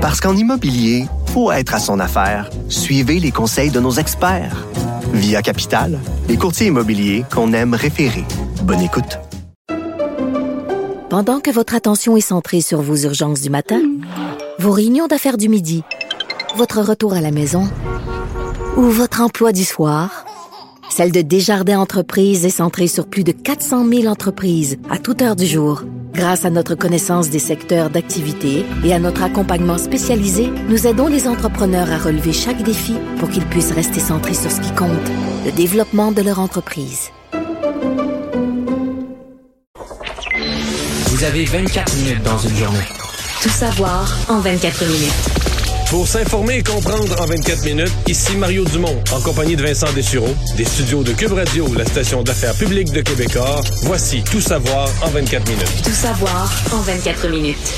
Parce qu'en immobilier, faut être à son affaire. Suivez les conseils de nos experts. Via Capital, les courtiers immobiliers qu'on aime référer. Bonne écoute. Pendant que votre attention est centrée sur vos urgences du matin, vos réunions d'affaires du midi, votre retour à la maison ou votre emploi du soir, celle de Desjardins Entreprises est centrée sur plus de 400 000 entreprises à toute heure du jour. Grâce à notre connaissance des secteurs d'activité et à notre accompagnement spécialisé, nous aidons les entrepreneurs à relever chaque défi pour qu'ils puissent rester centrés sur ce qui compte, le développement de leur entreprise. Vous avez 24 minutes dans une journée. Tout savoir en 24 minutes. Pour s'informer et comprendre en 24 minutes, ici Mario Dumont, en compagnie de Vincent Dessureau, des studios de Cube Radio, la station d'affaires publique de Québecor. Voici Tout savoir en 24 minutes. Tout savoir en 24 minutes.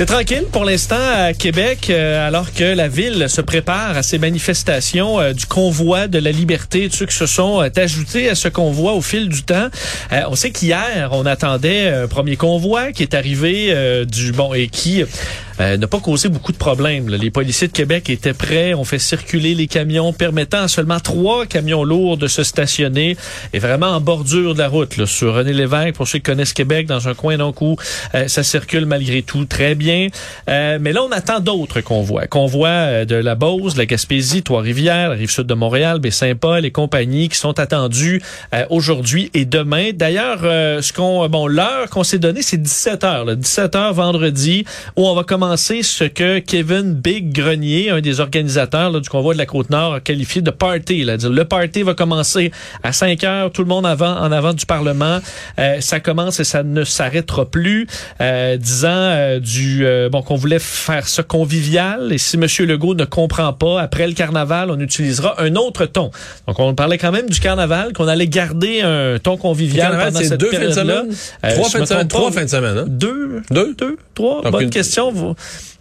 C'est tranquille pour l'instant à Québec, euh, alors que la ville se prépare à ces manifestations euh, du convoi de la liberté, ceux qui se sont euh, ajoutés à ce convoi au fil du temps. on sait qu'hier, on attendait un premier convoi qui est arrivé du bon et qui euh, n'a pas causé beaucoup de problèmes. Les policiers de Québec étaient prêts, on fait circuler les camions, permettant à seulement trois camions lourds de se stationner, et vraiment en bordure de la route, là, sur René Lévesque, pour ceux qui connaissent Québec, dans un coin d'un coup, euh, ça circule malgré tout très bien. Euh, mais là, on attend d'autres convois. Convois de la Beauce, la Gaspésie, Trois-Rivières, la Rive-Sud de Montréal, Baie-Saint-Paul et compagnie qui sont attendus aujourd'hui et demain. D'ailleurs, ce qu'on, bon, l'heure qu'on s'est donnée, c'est 17 h 17 h vendredi, où on va commencer ce que Kevin Big Grenier, un des organisateurs du convoi de la Côte-Nord, a qualifié de party. Là. Le party va commencer à 5 heures, tout le monde avant, en avant du Parlement. Euh, ça commence et ça ne s'arrêtera plus, euh, disant euh, du bon qu'on voulait faire ça convivial. Et si M. Legault ne comprend pas, après le carnaval, on utilisera un autre ton. Donc on parlait quand même du carnaval, qu'on allait garder un ton convivial pendant cette deux fins de semaine? trois, fins de semaine, trois fins de semaine. Hein? Deux, deux, deux, trois. Bonne question. Vous,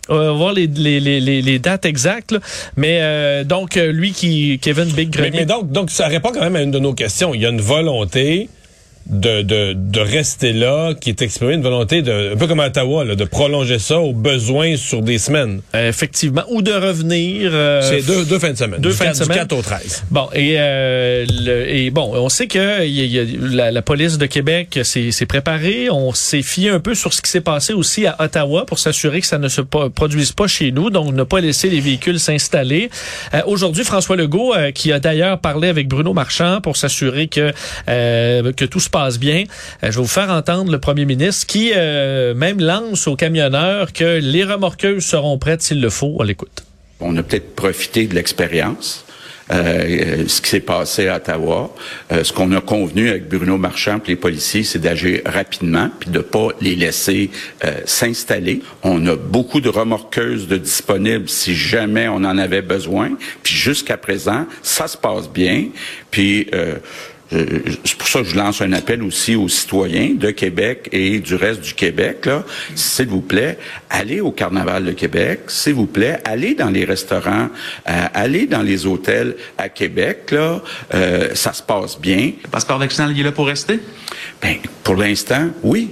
on va voir les, les, les, les dates exactes. Mais euh, donc, euh, lui qui, Kevin Big Grenier... Mais, mais, donc, donc, ça répond quand même à une de nos questions. Il y a une volonté de, de, de, rester là, qui est exprimé une volonté de, un peu comme à Ottawa, là, de prolonger ça au besoin sur des semaines. Euh, effectivement, ou de revenir. Euh, c'est deux, deux fins de semaine. Deux fins de semaine. Du 4 au 13. Bon, et, euh, le, et bon, on sait que y a, y a, la, la, police de Québec s'est préparée. On s'est fié un peu sur ce qui s'est passé aussi à Ottawa pour s'assurer que ça ne se produise pas chez nous, donc ne pas laisser les véhicules s'installer. Euh, Aujourd'hui, François Legault, euh, qui a d'ailleurs parlé avec Bruno Marchand pour s'assurer que, que tout se passe passe bien. Euh, je vais vous faire entendre le premier ministre qui euh, même lance aux camionneurs que les remorqueuses seront prêtes s'il le faut. On l'écoute. On a peut-être profité de l'expérience. Euh, ce qui s'est passé à Ottawa. Euh, ce qu'on a convenu avec Bruno Marchand et les policiers, c'est d'agir rapidement puis de pas les laisser euh, s'installer. On a beaucoup de remorqueuses de disponibles si jamais on en avait besoin. Puis jusqu'à présent, ça se passe bien. Puis euh, c'est pour ça que je lance un appel aussi aux citoyens de Québec et du reste du Québec. Là, s'il vous plaît, allez au Carnaval de Québec. S'il vous plaît, allez dans les restaurants, euh, allez dans les hôtels à Québec. Là, euh, ça se passe bien. Le passeport vaccinal, il est là pour rester? Ben, pour l'instant, oui.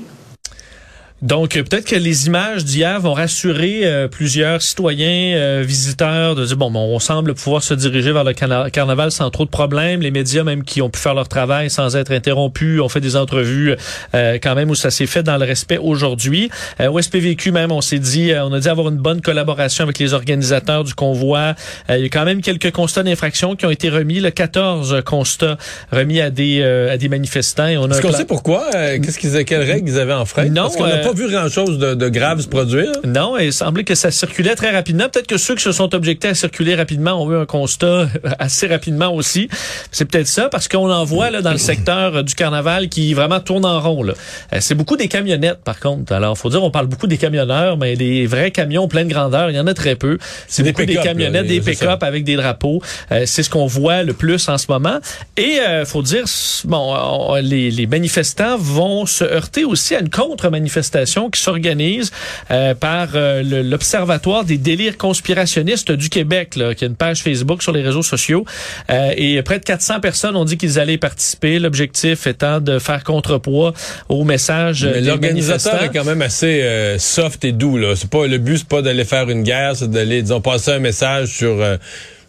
Donc, euh, peut-être que les images d'hier vont rassurer euh, plusieurs citoyens, euh, visiteurs, de dire, bon, bon, on semble pouvoir se diriger vers le carnaval sans trop de problèmes. Les médias, même qui ont pu faire leur travail sans être interrompus, ont fait des entrevues quand même où ça s'est fait dans le respect aujourd'hui. au SPVQ même, on s'est dit, on a dit avoir une bonne collaboration avec les organisateurs du convoi. il y a quand même quelques constats d'infraction qui ont été remis, le 14 constats remis à des à des manifestants. Est-ce qu'on sait pourquoi? Qu'est-ce qu'ils, quelles règles ils avaient en? Non, pas vu grand-chose de, de, grave se produire. Non, il semblait que ça circulait très rapidement. Peut-être que ceux qui se sont objectés à circuler rapidement ont eu un constat assez rapidement aussi. C'est peut-être ça, parce qu'on en voit là, dans le secteur du carnaval qui vraiment tourne en rond. Euh, c'est beaucoup des camionnettes, par contre. Alors, faut dire, on parle beaucoup des camionneurs, mais des vrais camions pleine grandeur, il y en a très peu. C'est beaucoup des camionnettes, des pick-up avec des drapeaux. Euh, c'est ce qu'on voit le plus en ce moment. Et euh, faut dire, bon, les, les manifestants vont se heurter aussi à une contre-manifestation manifestation qui s'organise euh, par euh, l'Observatoire des délires conspirationnistes du Québec, là, qui a une page Facebook sur les réseaux sociaux. Euh, et près de 400 personnes ont dit qu'ils allaient y participer. L'objectif étant de faire contrepoids au message Mais des l'organisateur est quand même assez euh, soft et doux. Là. C'est pas, le but, c'est pas d'aller faire une guerre, c'est d'aller, disons, passer un message sur euh,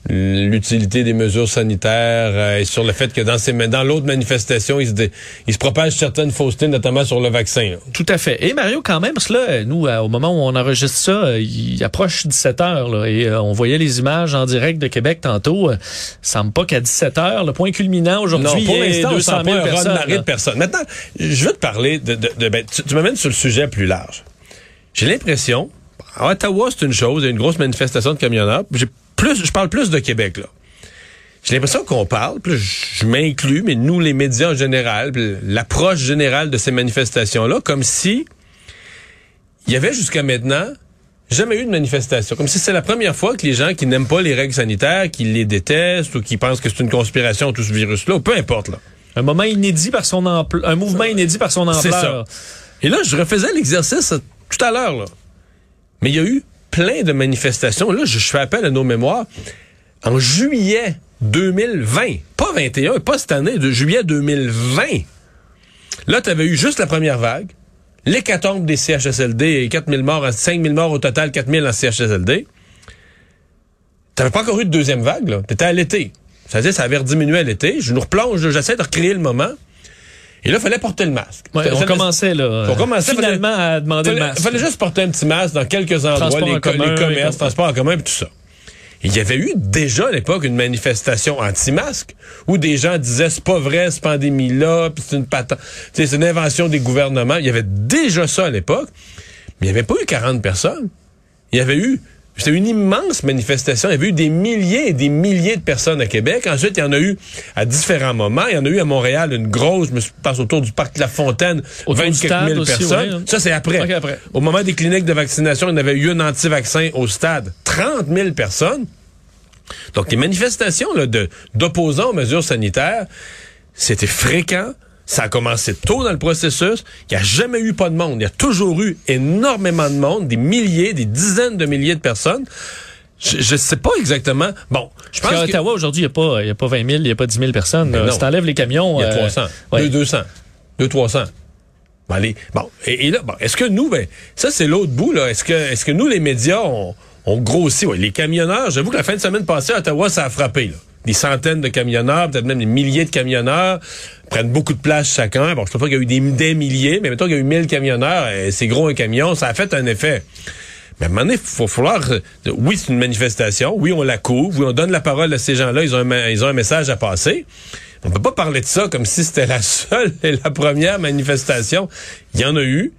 l'utilité des mesures sanitaires euh, et sur le fait que dans ces dans l'autre manifestation, il se, dé- il se propage certaines faussetés, notamment sur le vaccin. là. Tout à fait. Et Mario, quand même, parce que là, nous, euh, au moment où on enregistre ça, euh, il approche 17 heures, là, et euh, on voyait les images en direct de Québec tantôt. Euh, semble pas qu'à 17 heures, le point culminant aujourd'hui, pour l'instant, on 200 sent 000 pas un personnes. là. de personnes. Maintenant, je veux te parler de... de, de- ben, tu tu m'amènes sur le sujet plus large. J'ai l'impression, à Ottawa, c'est une chose, il y a une grosse manifestation de camionneurs. J'ai plus, je parle plus de Québec, là. J'ai l'impression qu'on parle, puis je m'inclus, mais nous, les médias en général, l'approche générale de ces manifestations-là, comme si il y avait jusqu'à maintenant jamais eu de manifestation. Comme si c'est la première fois que les gens qui n'aiment pas les règles sanitaires, qui les détestent ou qui pensent que c'est une conspiration, tout ce virus-là, ou peu importe, là. Un moment inédit par son ampleur, un mouvement inédit par son ampleur. C'est ça. Et là, je refaisais l'exercice tout à l'heure, là. Mais il y a eu plein de manifestations. Là, je, fais appel à nos mémoires. En juillet 2020, pas 21, pas cette année, de juillet 2020. Là, tu avais eu juste la première vague, l'hécatombe des CHSLD et 4000 morts, 5000 morts au total, 4000 en CHSLD. T'avais pas encore eu de deuxième vague, là. T'étais à l'été. C'est-à-dire, ça avait diminué à l'été. Je nous replonge, j'essaie de recréer le moment. Et là, il fallait porter le masque. Ouais, on ça- commençait là, On commençait, finalement à demander fallait, le masque. fallait juste porter un petit masque dans quelques endroits, les, en co- commun, les commerces, les transports en commun, puis tout ça. Il y avait eu déjà à l'époque une manifestation anti-masque où des gens disaient c'est pas vrai cette pandémie-là, puis c'est une patente, c'est une invention des gouvernements. Il y avait déjà ça à l'époque, mais il n'y avait pas eu 40 personnes. Il y avait eu c'était une immense manifestation. Il y avait eu des milliers et des milliers de personnes à Québec. Ensuite, il y en a eu à différents moments. Il y en a eu à Montréal une grosse, je me passe autour du parc La Fontaine, Autour 20 du quelques stade mille aussi, personnes. ouais, hein. Ça, c'est après. Au moment des cliniques de vaccination, il y en avait eu un anti-vaccin au stade. 30 000 personnes. Donc, les manifestations là, de, d'opposants aux mesures sanitaires, c'était fréquent. Ça a commencé tôt dans le processus. Il n'y a jamais eu pas de monde. Il y a toujours eu énormément de monde, des milliers, des dizaines de milliers de personnes. Je ne sais pas exactement. Bon, je pense qu'à que... Ottawa, aujourd'hui, il n'y a, pas- y a pas 20 000, il n'y a pas 10 000 personnes. Mais non. Si t'enlèves les camions... Il y a euh, 300. ouais. Deux, 200. Deux, 300. Bon, allez. Bon. Et, et là, bon, est-ce que nous, ben, ça, c'est l'autre bout, là. Est-ce que, est-ce que nous, les médias, on, on grossit? Ouais, les camionneurs, j'avoue que la fin de semaine passée, à Ottawa, ça a frappé, là. Des centaines de camionneurs, peut-être même des milliers de camionneurs, prennent beaucoup de place chacun. Bon, je sais pas qu'il y a eu des, des milliers, mais mettons qu'il y a eu 1000 camionneurs, et c'est gros un camion, ça a fait un effet. Mais à un moment donné, il faut falloir... euh, Oui, c'est une manifestation. Oui, on la couvre. Oui, on donne la parole à ces gens-là. Ils ont un, ma- ils ont un message à passer. On peut pas parler de ça comme si c'était la seule et la première manifestation. Il y en a eu,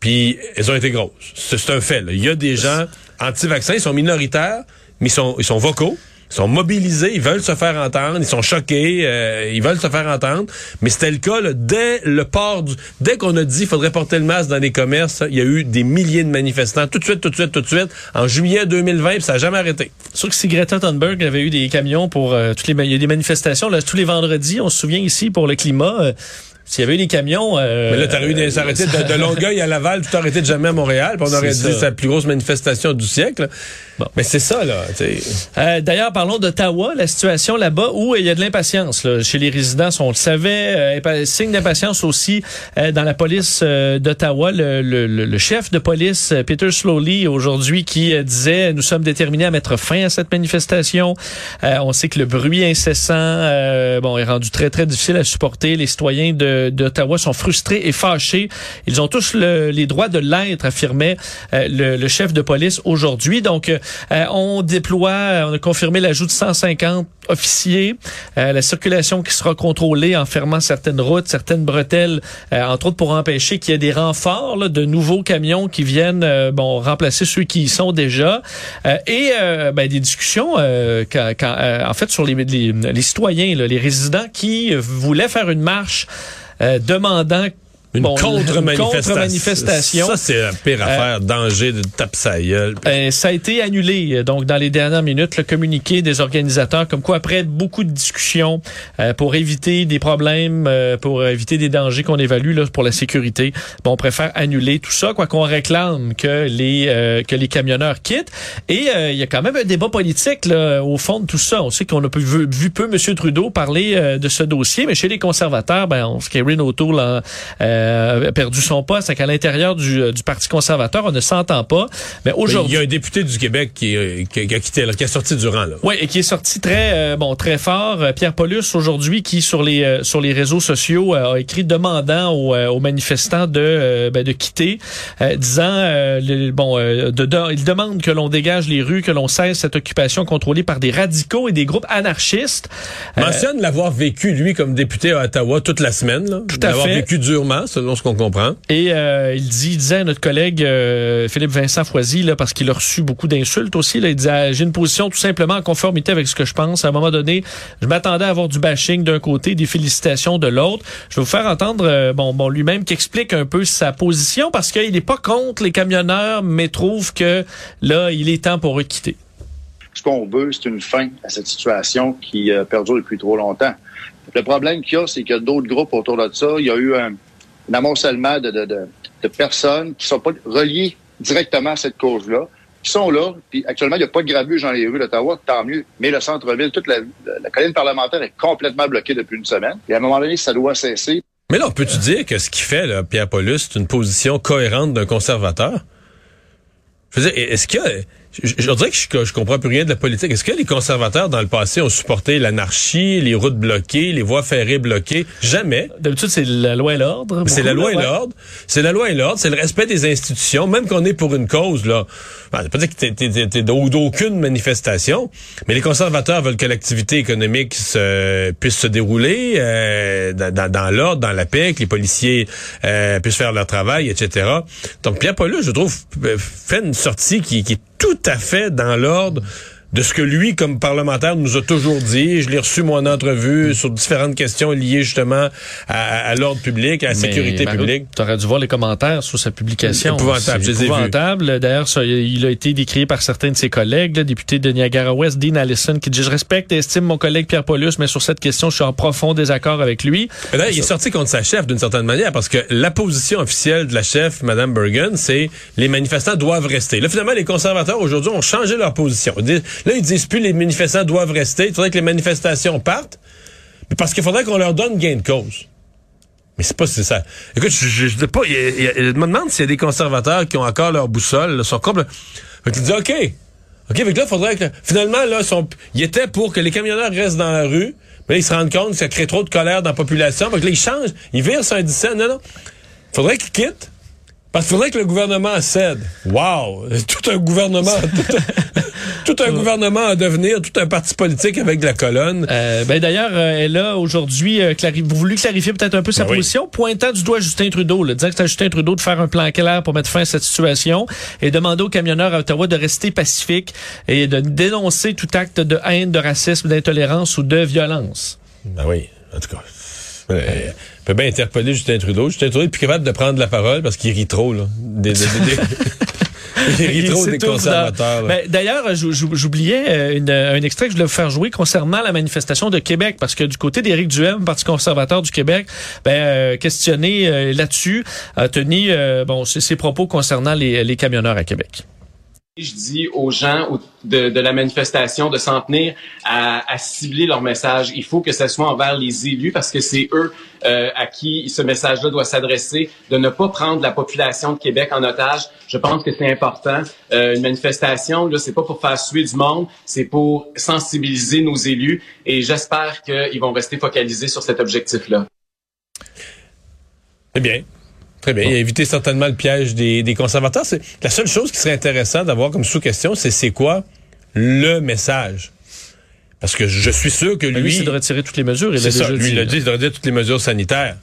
puis elles ont été grosses. C'est c'est un fait. là. Il y a des gens anti-vaccins, ils sont minoritaires, mais ils sont, ils sont vocaux. Ils sont mobilisés, ils veulent se faire entendre, ils sont choqués, euh, ils veulent se faire entendre. Mais c'était le cas là, dès le port du... Dès qu'on a dit qu'il faudrait porter le masque dans les commerces, il y a eu des milliers de manifestants. Tout de suite, tout de suite, tout de suite. En juillet 2020, puis ça n'a jamais arrêté. Sûr que si Greta Thunberg avait eu des camions pour euh, toutes les il y a des manifestations là, tous les vendredis, on se souvient ici pour le climat. euh, s'il y avait eu des camions, euh, Mais là, t'aurais eu des été de, de Longueuil à Laval, tout arrêté de jamais à Montréal, puis on aurait dit la plus grosse manifestation du siècle. Bon. Mais c'est ça, là. Euh, D'ailleurs, parlons d'Ottawa, la situation là-bas où il y a de l'impatience chez les résidents. On le savait, euh, signe d'impatience aussi euh, dans la police euh, d'Ottawa. Le, le- le- chef de police, euh, Peter Slowly, aujourd'hui, qui euh, disait nous sommes déterminés à mettre fin à cette manifestation. Euh, on sait que le bruit incessant, euh, bon, est rendu très très difficile à supporter. Les citoyens de- d'Ottawa sont frustrés et fâchés. Ils ont tous le- les droits de l'être, affirmait euh, le, le chef de police aujourd'hui. Donc, euh, on déploie, on a confirmé l'ajout de 150 officiers, euh, la circulation qui sera contrôlée en fermant certaines routes, certaines bretelles, euh, entre autres pour empêcher qu'il y ait des renforts là, de nouveaux camions qui viennent bon remplacer ceux qui y sont déjà et ben, des discussions quand, quand, en fait sur les, les, les citoyens, là, les résidents qui voulaient faire une marche demandant Une Bon, contre-manifestation. Ça, c'est la pire affaire. Danger de tape sa gueule. Euh, ça a été annulé, euh, donc dans les dernières minutes, le communiqué des organisateurs, comme quoi après beaucoup de discussions euh, pour éviter des problèmes, euh, pour éviter des dangers qu'on évalue là, pour la sécurité, bon, on préfère annuler tout ça, quoi qu'on réclame que les euh, que les camionneurs quittent. Et euh, il y a quand même un débat politique là, au fond de tout ça. On sait qu'on a vu, vu peu M. Trudeau parler euh, de ce dossier, mais chez les conservateurs, ben, on, Erin O'Toole a, euh, a perdu son poste, c'est qu'à l'intérieur du, du Parti conservateur, on ne s'entend pas. Mais Mais Il aujourd'hui, y a un député du Québec qui, euh, qui, qui a quitté, qui est sorti du rang. Là. oui, et qui est sorti très euh, bon très fort. Euh, Pierre Paulus aujourd'hui qui sur les euh, sur les réseaux sociaux euh, a écrit demandant aux, euh, aux manifestants de euh, ben, de quitter, euh, disant euh, le- bon euh, de, de- il demande que l'on dégage les rues, que l'on cesse cette occupation contrôlée par des radicaux et des groupes anarchistes. Euh, Mentionne l'avoir vécu, lui, comme député à Ottawa toute la semaine. Là. Tout à L'avoir fait. vécu durement, selon ce qu'on comprend. Et euh, il dit, il disait à notre collègue euh, Philippe Vincent Foisy, là, parce qu'il a reçu beaucoup d'insultes aussi, là, il disait ah, j'ai une position tout simplement en conformité avec ce que je pense. À un moment donné, je m'attendais à avoir du bashing d'un côté, des félicitations de l'autre. Je vais vous faire entendre euh, bon, bon lui-même qui explique un peu sa position parce qu'il n'est pas contre les camionneurs, mais trouve que là, il est temps pour eux de quitter. Ce qu'on veut, c'est une fin à cette situation qui euh, perdure depuis trop longtemps. Le problème qu'il y a, c'est qu'il y a d'autres groupes autour de ça. Il y a eu un, un amoncellement de, de, de, personnes qui sont pas reliées directement à cette cause-là, qui sont là. Puis actuellement, il n'y a pas de grabuge dans les rues d'Ottawa, tant mieux. Mais le centre-ville, toute la, la colline parlementaire est complètement bloquée depuis une semaine. Et à un moment donné, ça doit cesser. Mais là, peux-tu dire que ce qu'il fait, Pierre Paulus, c'est une position cohérente d'un conservateur? Je veux est-ce que... Je, je dirais que je, je comprends plus rien de la politique. Est-ce que les conservateurs, dans le passé, ont supporté l'anarchie, les routes bloquées, les voies ferrées bloquées? Jamais. D'habitude, c'est la loi et l'ordre. C'est la loi et l'ordre. C'est la loi et l'ordre. C'est le respect des institutions. Même qu'on est pour une cause, là. Ben, c'est pas dire que t'es, d'aucune manifestation. Mais les conservateurs veulent que l'activité économique se, puisse se dérouler euh, dans, dans- dans l'ordre, dans la paix, que les policiers euh, puissent faire leur travail, etc. Donc Pierre Paulus, je trouve, euh, fait une sortie qui, qui est tout à fait dans l'ordre de ce que lui, comme parlementaire, nous a toujours dit. Je l'ai reçu, moi, en entrevue, sur différentes questions liées justement à, à l'ordre public, à la Mais, sécurité Mario, publique. T'aurais dû voir les commentaires sous sa publication. Épouvantable, je épouvantable. D'ailleurs, il a été décrit par certains de ses collègues, le député de Niagara-Ouest, Dean Allison, qui dit « Je respecte et estime mon collègue Pierre Paulus, mais sur cette question, je suis en profond désaccord avec lui. Il est sorti contre sa chef d'une certaine manière parce que la position officielle de la chef, Mme Bergen, c'est les manifestants doivent rester. Là, finalement, les conservateurs aujourd'hui ont changé leur position. Ils disent- Là, ils disent plus les manifestants doivent rester. Il faudrait que les manifestations partent. Mais parce qu'il faudrait qu'on leur donne gain de cause. Mais c'est pas c'est ça. Écoute, je, je, pas. je me demande s'il y a des conservateurs qui ont encore leur boussole, là, sont comme. Fait disent OK. OK, fait que là, faudrait que. Finalement, là, ils étaient pour que les camionneurs restent dans la rue. Mais là, ils se rendent compte que ça crée trop de colère dans la population. Fait que là, ils changent. Ils virent sur un 17. Non, non. Faudrait qu'ils quittent. Parce qu'il faudrait que le gouvernement cède. Wow! Tout un gouvernement. tout un, tout un gouvernement à devenir, tout un parti politique avec de la colonne. Euh, ben d'ailleurs, euh, elle a aujourd'hui euh, clari- voulu clarifier peut-être un peu sa Ben oui. position, pointant du doigt Justin Trudeau, là, disant que c'est à Justin Trudeau de faire un plan clair pour mettre fin à cette situation et demander aux camionneurs à Ottawa de rester pacifiques et de dénoncer tout acte de haine, de racisme, d'intolérance ou de violence. Ben oui, en tout cas. Euh, peut bien interpeller Justin Trudeau. Justin Trudeau est plus capable de prendre la parole parce qu'il rit trop, là. Des, des- il trop des conservateurs. Ben, D'ailleurs, j'ou- j'oubliais euh, une- un extrait que je voulais vous faire jouer concernant la manifestation de Québec, parce que du côté d'Éric Duhem, Parti conservateur du Québec, ben, euh, questionné euh, là-dessus, a tenu euh, bon, ses, ses propos concernant les, les camionneurs à Québec. Je dis aux gens de, la manifestation de s'en tenir à, cibler leur message. Il faut que ce soit envers les élus parce que c'est eux euh, à qui ce message-là doit s'adresser, de ne pas prendre la population de Québec en otage. Je pense que c'est important. Euh, une manifestation, là, c'est pas pour faire suer du monde, c'est pour sensibiliser nos élus et j'espère qu'ils vont rester focalisés sur cet objectif-là. Très bien. Très bien. Il a évité certainement le piège des, des conservateurs. C'est la seule chose qui serait intéressant d'avoir comme sous-question, c'est c'est quoi le message? Parce que je suis sûr que Ben, lui, lui, c'est de retirer toutes les mesures. Il c'est l'a ça. déjà Lui, dit. il a dit, il devrait dire toutes les mesures sanitaires.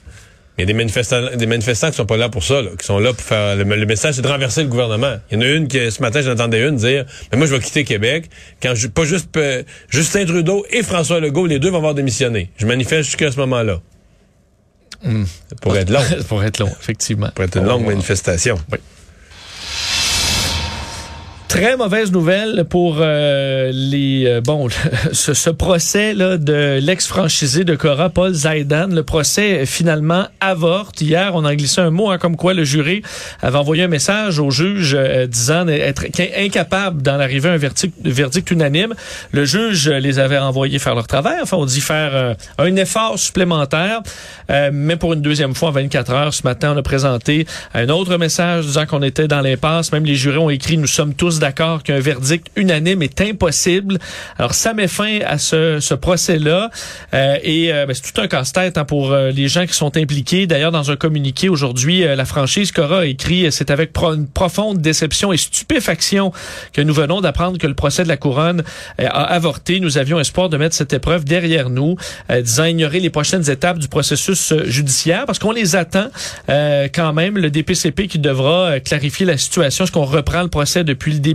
Il y a des manifestants, des manifestants qui sont pas là pour ça, là, qui sont là pour faire le, le message, c'est de renverser le gouvernement. Il y en a une qui ce matin, j'entendais une dire, mais moi je vais quitter Québec quand je, pas juste euh, Justin Trudeau et François Legault, les deux vont avoir démissionné. Je manifeste jusqu'à ce moment-là. Ça pourrait être long. Pourrait être long, effectivement. Pourrait être une longue On- manifestation. Très mauvaise nouvelle pour euh, les euh, bon ce, ce procès là de l'ex-franchisé de Cora Paul Zaidan. Le procès finalement avorte. Hier, on a glissé un mot hein, comme quoi le jury avait envoyé un message au juge euh, disant être incapable d'en arriver à un verdict, verdict unanime. Le juge les avait envoyés faire leur travail. Enfin, on dit faire euh, un effort supplémentaire. Euh, mais pour une deuxième fois en 24 heures, ce matin, on a présenté un autre message disant qu'on était dans l'impasse. Même les jurés ont écrit « Nous sommes tous d'accord qu'un verdict unanime est impossible. Alors, ça met fin à ce, ce procès-là. Euh, et euh, ben, c'est tout un casse-tête hein, pour euh, les gens qui sont impliqués. D'ailleurs, dans un communiqué aujourd'hui, euh, la franchise Cora a écrit « C'est avec une profonde déception et stupéfaction que nous venons d'apprendre que le procès de la couronne a avorté. Nous avions espoir de mettre cette épreuve derrière nous, disant ignorer les prochaines étapes du processus judiciaire parce qu'on les attend quand même. Le DPCP qui devra clarifier la situation. Est-ce qu'on reprend le procès depuis le début?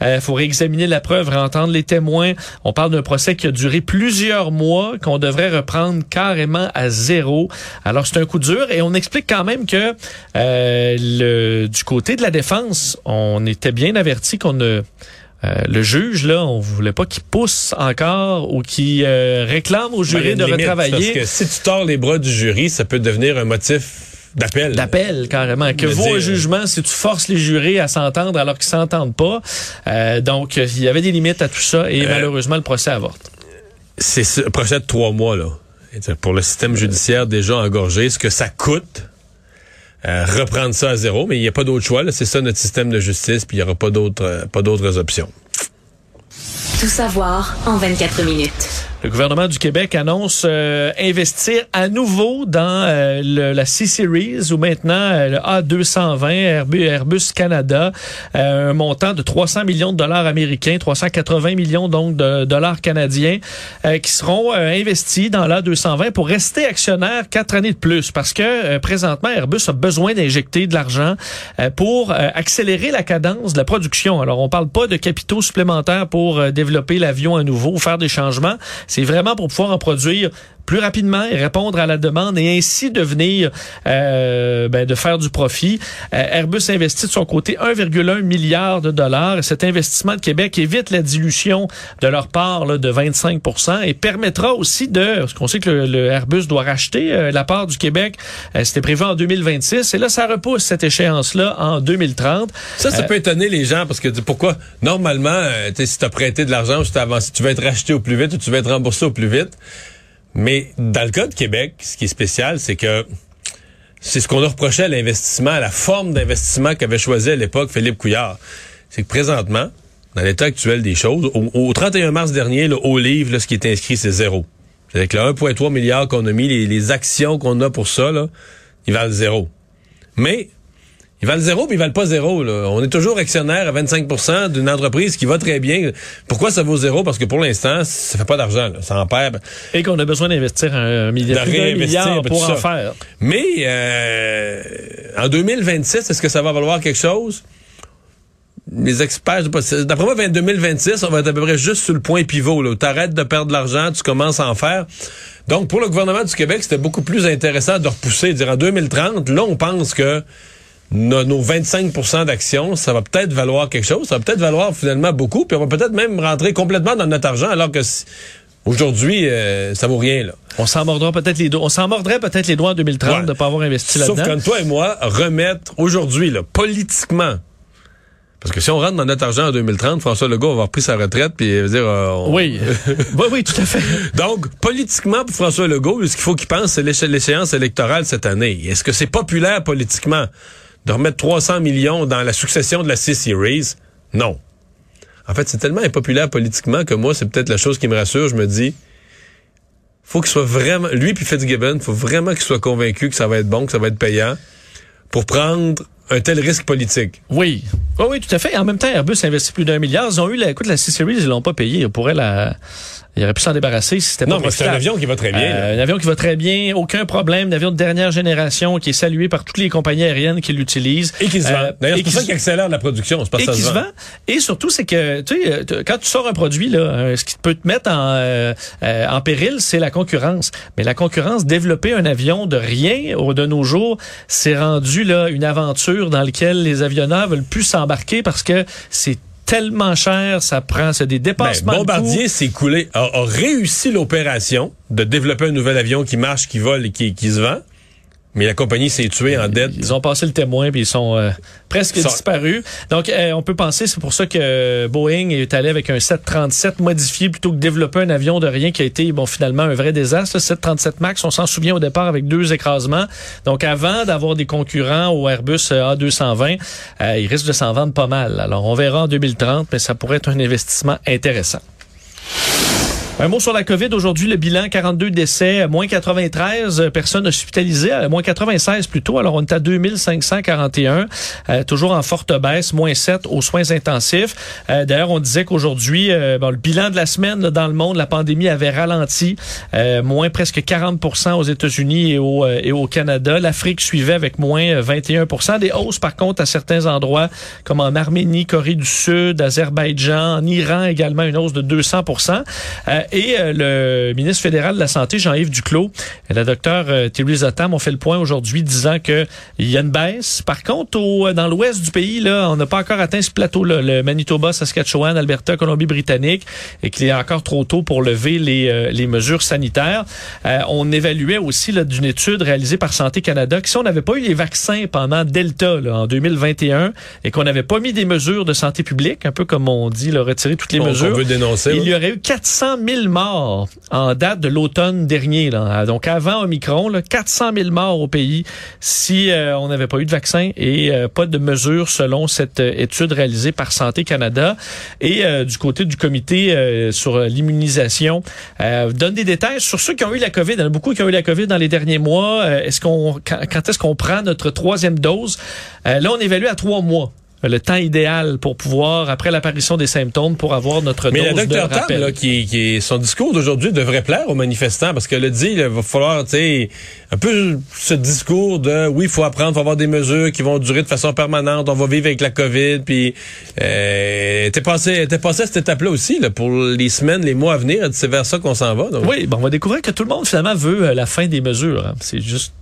Il faut réexaminer la preuve, réentendre les témoins. On parle d'un procès qui a duré plusieurs mois, qu'on devrait reprendre carrément à zéro. Alors c'est un coup dur et on explique quand même que euh, le, du côté de la défense, on était bien averti qu'on ne euh, le juge, là, on voulait pas qu'il pousse encore ou qu'il euh, réclame au Ben, jury de limite, retravailler. Parce que si tu tords les bras du jury, ça peut devenir un motif d'appel. D'appel, carrément. Que vaut dire, un jugement si tu forces les jurés à s'entendre alors qu'ils s'entendent pas. Euh, donc, euh, il y avait des limites à tout ça et Euh, malheureusement, le procès avorte. C'est ce procès de trois mois, là. Pour le système judiciaire déjà engorgé, ce que ça coûte, euh, reprendre ça à zéro, mais il n'y a pas d'autre choix. C'est ça notre système de justice, puis il n'y aura pas d'autres euh, pas d'autres options. Tout savoir en 24 minutes. Le gouvernement du Québec annonce euh, investir à nouveau dans euh, le- la C-Series ou maintenant euh, le A220 Airbus, Canada, euh, un montant de 300 millions de dollars américains, 380 millions donc de dollars canadiens euh, qui seront investis dans l'A220 pour rester actionnaire quatre années de plus parce que présentement Airbus a besoin d'injecter de l'argent pour accélérer la cadence de la production. Alors on parle pas de capitaux supplémentaires pour développer l'avion à nouveau ou faire des changements. C'est vraiment pour pouvoir en produire plus rapidement et répondre à la demande et ainsi devenir euh, ben, de faire du profit. Euh, Airbus investit de son côté 1,1 milliard de dollars. Et cet investissement de Québec évite la dilution de leur part là, de 25% et permettra aussi de, parce qu'on sait que le, le Airbus doit racheter euh, la part du Québec, euh, c'était prévu en 2026 et là ça repousse cette échéance-là en 2030. Ça, ça Euh, peut étonner les gens parce que pourquoi? Normalement, si tu as prêté de l'argent ou si avancé, tu vas être racheté au plus vite ou tu vas être remboursé au plus vite. Mais dans le cas de Québec, ce qui est spécial, c'est que c'est ce qu'on a reproché à l'investissement, à la forme d'investissement qu'avait choisi à l'époque Philippe Couillard. C'est que présentement, dans l'état actuel des choses, au, au 31 mars dernier, le haut livre, là, ce qui est inscrit, c'est zéro. C'est avec le 1,3 milliard qu'on a mis, les, les actions qu'on a pour ça, là, ils valent zéro. Mais ils valent zéro, puis ils valent pas zéro. Là. On est toujours actionnaire à 25% d'une entreprise qui va très bien. Pourquoi ça vaut zéro? Parce que pour l'instant, ça fait pas d'argent. là. Ça en perd. Et qu'on a besoin d'investir un, un milliard, réinvestir, milliard pour en ça. faire. Mais euh, en 2026, est-ce que ça va valoir quelque chose? Les experts, d'après moi, en 2026, on va être à peu près juste sur le point pivot. Tu arrêtes de perdre de l'argent, tu commences à en faire. Donc, pour le gouvernement du Québec, c'était beaucoup plus intéressant de repousser, de dire en 2030, là, on pense que nos, nos 25% d'actions, ça va peut-être valoir quelque chose, ça va peut-être valoir finalement beaucoup, puis on va peut-être même rentrer complètement dans notre argent, alors que si- aujourd'hui, euh, ça vaut rien. Là. On s'en mordra peut-être les doigts. On s'en mordrait peut-être les doigts en 2030 Ouais. de ne pas avoir investi Sauf là-dedans. quand toi et moi, remettre aujourd'hui, là, politiquement, parce que si on rentre dans notre argent en 2030, François Legault va avoir pris sa retraite, puis il va dire... euh, on- Oui. oui, oui, tout à fait. Donc, politiquement, pour François Legault, ce qu'il faut qu'il pense, c'est l'échéance électorale cette année. Est-ce que c'est populaire politiquement? De remettre 300 millions dans la succession de la C-Series? Non. En fait, c'est tellement impopulaire politiquement que moi, c'est peut-être la chose qui me rassure. Je me dis, faut qu'il soit vraiment, lui puis Fitzgibbon, faut vraiment qu'il soit convaincu que ça va être bon, que ça va être payant pour prendre un tel risque politique. Oui. Oui, oui, tout à fait. En même temps, Airbus investit plus d'un milliard. Ils ont eu la, écoute, la C-Series, ils l'ont pas payé. Ils pourraient la, il aurait pu s'en débarrasser si c'était pas Non, mais c'est un avion qui va très bien. Euh, un avion qui va très bien, aucun problème, un avion de dernière génération qui est salué par toutes les compagnies aériennes qui l'utilisent. Et qui se vend. Euh, D'ailleurs, c'est pour qui ça se- qu'il accélère la production. C'est parce et qui se vend. Et surtout, c'est que tu sais, euh, quand tu sors un produit, là, ce qui peut te mettre en, euh, euh, en péril, c'est la concurrence. Mais la concurrence, développer un avion de rien au- de nos jours, c'est rendu là une aventure dans laquelle les avionneurs veulent plus s'embarquer parce que c'est tellement cher, ça prend, c'est des Ben, dépassements de Bombardier s'est coulé, a, a réussi l'opération de développer un nouvel avion qui marche, qui vole et qui, qui se vend. Mais la compagnie s'est tuée en dette. Ils ont passé le témoin puis ils sont euh, presque disparus. Donc euh, on peut penser c'est pour ça que Boeing est allé avec un 737 modifié plutôt que développer un avion de rien qui a été bon finalement un vrai désastre. Le 737 Max, on s'en souvient au départ avec deux écrasements. Donc avant d'avoir des concurrents au Airbus euh, A220, euh, il risque de s'en vendre pas mal. Alors on verra en 2030, mais ça pourrait être un investissement intéressant. Un mot sur la COVID. Aujourd'hui, le bilan, 42 décès, moins 93 personnes hospitalisées, euh, moins 96 plutôt. Alors, on est à 2541, euh, toujours en forte baisse, moins 7 aux soins intensifs. Euh, D'ailleurs, on disait qu'aujourd'hui, euh, bon, le bilan de la semaine là, dans le monde, la pandémie avait ralenti, euh, moins presque 40% aux États-Unis et au, euh, et au Canada. L'Afrique suivait avec moins euh, 21% Des hausses, par contre, à certains endroits, comme en Arménie, Corée du Sud, Azerbaïdjan, en Iran également, une hausse de 200 Euh, Et euh, le ministre fédéral de la Santé, Jean-Yves Duclos, et la docteure euh, Theresa Tam ont fait le point aujourd'hui disant que il y a une baisse. Par contre, au, dans l'ouest du pays, là, on n'a pas encore atteint ce plateau-là, le Manitoba, Saskatchewan, Alberta, Colombie-Britannique, et qu'il est encore trop tôt pour lever les, euh, les mesures sanitaires. Euh, on évaluait aussi d'une étude réalisée par Santé Canada que si on n'avait pas eu les vaccins pendant Delta là, en 2021 et qu'on n'avait pas mis des mesures de santé publique, un peu comme on dit, là, retirer toutes les mesures, veut dénoncer. il y aurait eu 400 000 morts en date de l'automne dernier. Là. Donc avant Omicron, là, 400 000 morts au pays si euh, on n'avait pas eu de vaccin et euh, pas de mesures selon cette euh, étude réalisée par Santé Canada. Et du côté du comité sur l'immunisation, donne des détails sur ceux qui ont eu la COVID. Beaucoup qui ont eu la COVID dans les derniers mois. Est-ce qu'on, quand, est-ce qu'on prend notre troisième dose? Là, on évalue à trois mois le temps idéal pour pouvoir, après l'apparition des symptômes, pour avoir notre Mais dose la docteur de Tam, rappel. là, qui, qui, son discours d'aujourd'hui devrait plaire aux manifestants parce qu'elle a dit il va falloir, tu sais, un peu ce discours de oui, il faut apprendre, il faut avoir des mesures qui vont durer de façon permanente, on va vivre avec la COVID, puis euh, t'es passé, t'es passé à cette étape-là aussi là, pour les semaines, les mois à venir, c'est vers ça qu'on s'en va. donc. Oui, bon, on va découvrir que tout le monde finalement veut euh, la fin des mesures. hein. C'est juste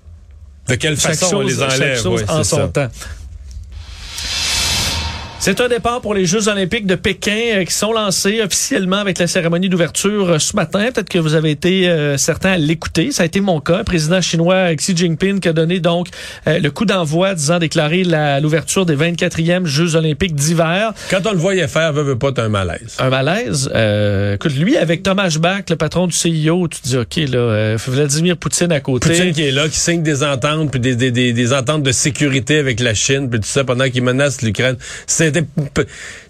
De quelle façon on les enlève chaque chose ouais, en son ça. temps. C'est un départ pour les Jeux olympiques de Pékin euh, qui sont lancés officiellement avec la cérémonie d'ouverture euh, ce matin. Peut-être que vous avez été euh, certains à l'écouter. Ça a été mon cas. Le président chinois Xi Jinping qui a donné donc euh, le coup d'envoi disant déclarer la- l'ouverture des 24e Jeux olympiques d'hiver. Quand on le voyait faire, veut, veut pas, t'as un malaise. Un malaise? Euh, écoute, lui, avec Thomas Bach, le patron du CIO, tu te dis, OK, là, euh, Vladimir Poutine à côté. Poutine qui est là, qui signe des ententes, puis des, des, des, des ententes de sécurité avec la Chine, puis tout ça, pendant qu'il menace l'Ukraine. C'était,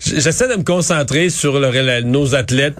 j'essaie de me concentrer sur nos athlètes,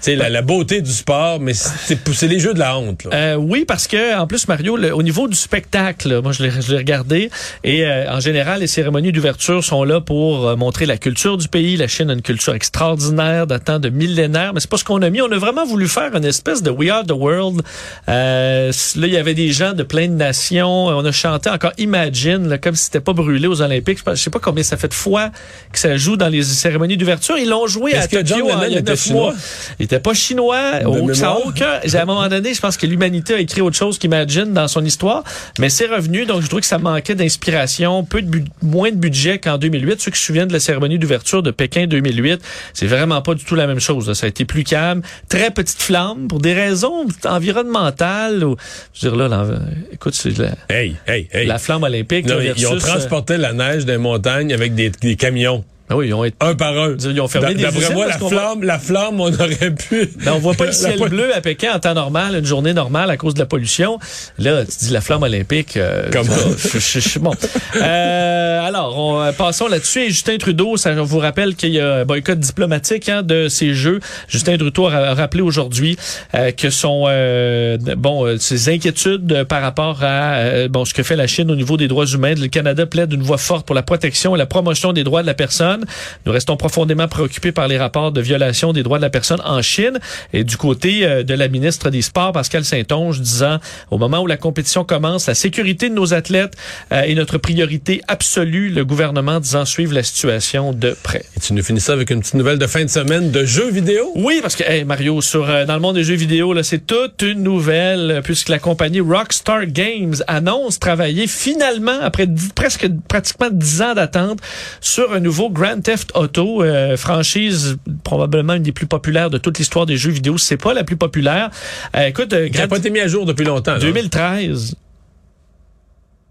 sais, la, la beauté du sport, mais c'est, les jeux de la honte. Là. Euh, oui, parce que en plus Mario, au niveau du spectacle, moi je l'ai, regardé et euh, en général les cérémonies d'ouverture sont là pour euh, montrer la culture du pays. La Chine a une culture extraordinaire datant de millénaires, mais c'est pas ce qu'on a mis. On a vraiment voulu faire une espèce de We Are the World. Euh, là, il y avait des gens de plein de nations. On a chanté encore Imagine, là, comme si c'était pas brûlé aux Olympiques. Je sais pas combien ça fait de fois que ça joue dans les cérémonies d'ouverture. Ils l'ont joué à Tokyo il y a neuf mois. Il était pas chinois. Au- ça a aucun. À un moment donné, je pense que l'humanité a écrit autre chose qu'Imagine dans son histoire, mais c'est revenu. Donc, je trouve que ça manquait d'inspiration, peu de moins de budget qu'en 2008. Ceux qui se souviennent de la cérémonie d'ouverture de Pékin 2008, c'est vraiment pas du tout la même chose. là. Ça a été plus calme, très petite flamme pour des raisons environnementales. Ou, je veux dire là, écoute, c'est la, Hey, hey, hey. la flamme olympique. Non, là, mais ils ont euh, transporté la neige des montagnes avec des, des camions. Ben oui, ils ont été un par un. Ils ont fermé des D'après moi, la voit- flamme, la flamme, on aurait pu. Ben, on voit pas le ciel la- bleu à Pékin en temps normal, une journée normale à cause de la pollution. Là, tu dis la flamme olympique. euh, Comment? bon. Euh, alors, on, euh, passons là-dessus. Et Justin Trudeau, ça je vous rappelle qu'il y a un boycott diplomatique hein, de ces Jeux. Justin Trudeau a, rappelé aujourd'hui euh, que son euh, bon euh, ses inquiétudes par rapport à bon ce que fait la Chine au niveau des droits humains. Le Canada plaide d'une voix forte pour la protection et la promotion des droits de la personne. Nous restons profondément préoccupés par les rapports de violation des droits de la personne en Chine. Et du côté euh, de la ministre des Sports, Pascal Saint-Onge, disant au moment où la compétition commence, la sécurité de nos athlètes euh, est notre priorité absolue. Le gouvernement disant suivre la situation de près. Et tu nous finis ça avec une petite nouvelle de fin de semaine de jeux vidéo? Oui, parce que hey, Mario, sur euh, dans le monde des jeux vidéo, là, c'est toute une nouvelle euh, puisque la compagnie Rockstar Games annonce travailler finalement après dix- presque pratiquement dix ans d'attente sur un nouveau Grand Theft Auto, euh, franchise probablement une des plus populaires de toute l'histoire des jeux vidéo. C'est pas la plus populaire. Euh, écoute, euh, Grand- pas été mis à jour depuis longtemps. là.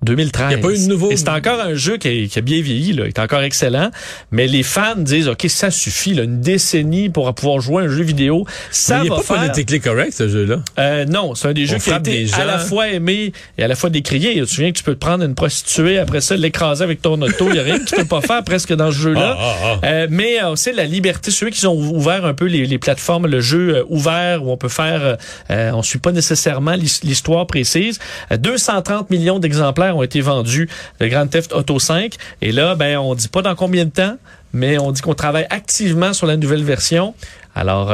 2013. 2013. Il y a pas eu de nouveau- Et c'est encore un jeu qui, est- qui a bien vieilli, là. Il est encore excellent. Mais les fans disent, OK, ça suffit, là, une décennie pour pouvoir jouer à un jeu vidéo. Ça Mais il va pas faire... politically correct, ce jeu-là. Euh, non, c'est un des jeux qui a été à la fois aimé et à la fois décrié. Tu te souviens que tu peux te prendre une prostituée, après ça, l'écraser avec ton auto. Il n'y a rien que tu peux pas faire presque dans ce jeu-là. Ah, ah, ah. Euh, mais euh, aussi la liberté, ceux qui ont ouvert un peu les, les plateformes, le jeu euh, ouvert où on peut faire, euh, euh, on suit pas nécessairement l'his- l'histoire précise. Euh, 230 millions d'exemplaires ont été vendus de Grand Theft Auto 5. Et là, ben, on dit pas dans combien de temps, mais on dit qu'on travaille activement sur la nouvelle version. Alors,